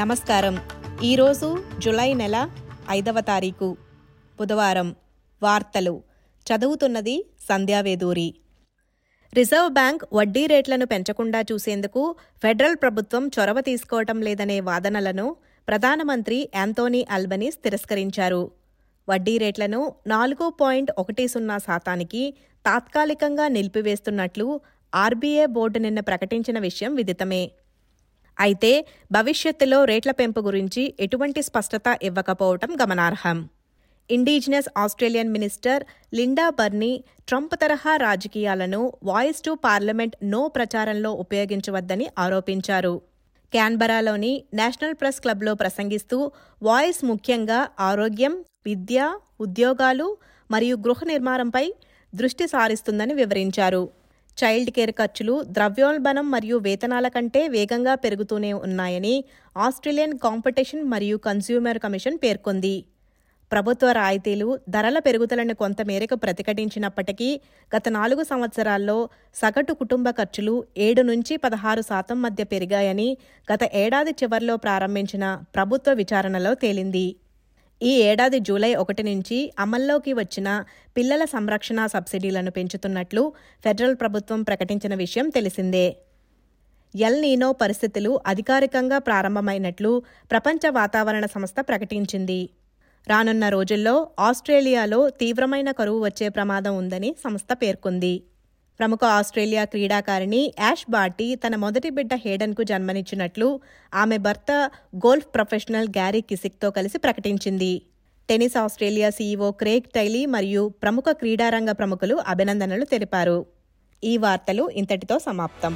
నమస్కారం. ఈరోజు జులై నెల ఐదవ తారీఖు బుధవారం. వార్తలు. చదువుతున్నది సంధ్యావేదూరి రిజర్వ్ బ్యాంక్ వడ్డీ రేట్లను పెంచకుండా చూసేందుకు ఫెడరల్ ప్రభుత్వం చొరవ తీసుకోవటం లేదనే వాదనలను ప్రధానమంత్రి యాంతోనీ అల్బనీస్ తిరస్కరించారు. వడ్డీ రేట్లను నాలుగు పాయింట్ ఒకటి సున్నా శాతానికి తాత్కాలికంగా నిలిపివేస్తున్నట్లు ఆర్బీఐ బోర్డు నిన్న ప్రకటించిన విషయం విదితమే. అయితే భవిష్యత్తులో రేట్ల పెంపు గురించి ఎటువంటి స్పష్టత ఇవ్వకపోవటం గమనార్హం. Indigenous Australian minister Linda Burney Trump తరహా రాజకీయాలను వాయిస్ టు పార్లమెంట్ నో ప్రచారంలో ఉపయోగించవద్దని ఆరోపించారు. క్యాన్బరాలోని నేషనల్ ప్రెస్ క్లబ్లో ప్రసంగిస్తూ వాయిస్ ముఖ్యంగా ఆరోగ్యం విద్య ఉద్యోగాలు మరియు గృహ నిర్మాణంపై దృష్టి సారిస్తుందని వివరించారు. చైల్డ్ కేర్ ఖర్చులు ద్రవ్యోల్బణం మరియు వేతనాల కంటే వేగంగా పెరుగుతూనే ఉన్నాయని ఆస్ట్రేలియన్ కాంపిటీషన్ మరియు కన్స్యూమర్ కమిషన్ పేర్కొంది. ప్రభుత్వ రాయితీలు ధరల పెరుగుదలను కొంతమేరకు ప్రతిఘటించినప్పటికీ గత నాలుగు సంవత్సరాల్లో సగటు కుటుంబ ఖర్చులు ఏడు నుంచి పదహారు శాతం మధ్య పెరిగాయని గత ఏడాది చివర్లో ప్రారంభించిన ప్రభుత్వ విచారణలో తేలింది. ఈ ఏడాది జూలై ఒకటి నుంచి అమల్లోకి వచ్చిన పిల్లల సంరక్షణ సబ్సిడీలను పెంచుతున్నట్లు ఫెడరల్ ప్రభుత్వం ప్రకటించిన విషయం తెలిసిందే. ఎల్ నీనో పరిస్థితులు అధికారికంగా ప్రారంభమైనట్లు ప్రపంచ వాతావరణ సంస్థ ప్రకటించింది. రానున్న రోజుల్లో ఆస్ట్రేలియాలో తీవ్రమైన కరువు వచ్చే ప్రమాదం ఉందని సంస్థ పేర్కొంది. ప్రముఖ ఆస్ట్రేలియా క్రీడాకారిణి యాష్ బార్టీ తన మొదటి బిడ్డ హేడన్కు జన్మనిచ్చినట్లు ఆమె భర్త గోల్ఫ్ ప్రొఫెషనల్ గ్యారీ కిసిక్తో కలిసి ప్రకటించింది. Tennis Australia CEO Craig Tiley మరియు ప్రముఖ క్రీడారంగ ప్రముఖులు అభినందనలు తెలిపారు. ఈ వార్తలు ఇంతటితో సమాప్తం.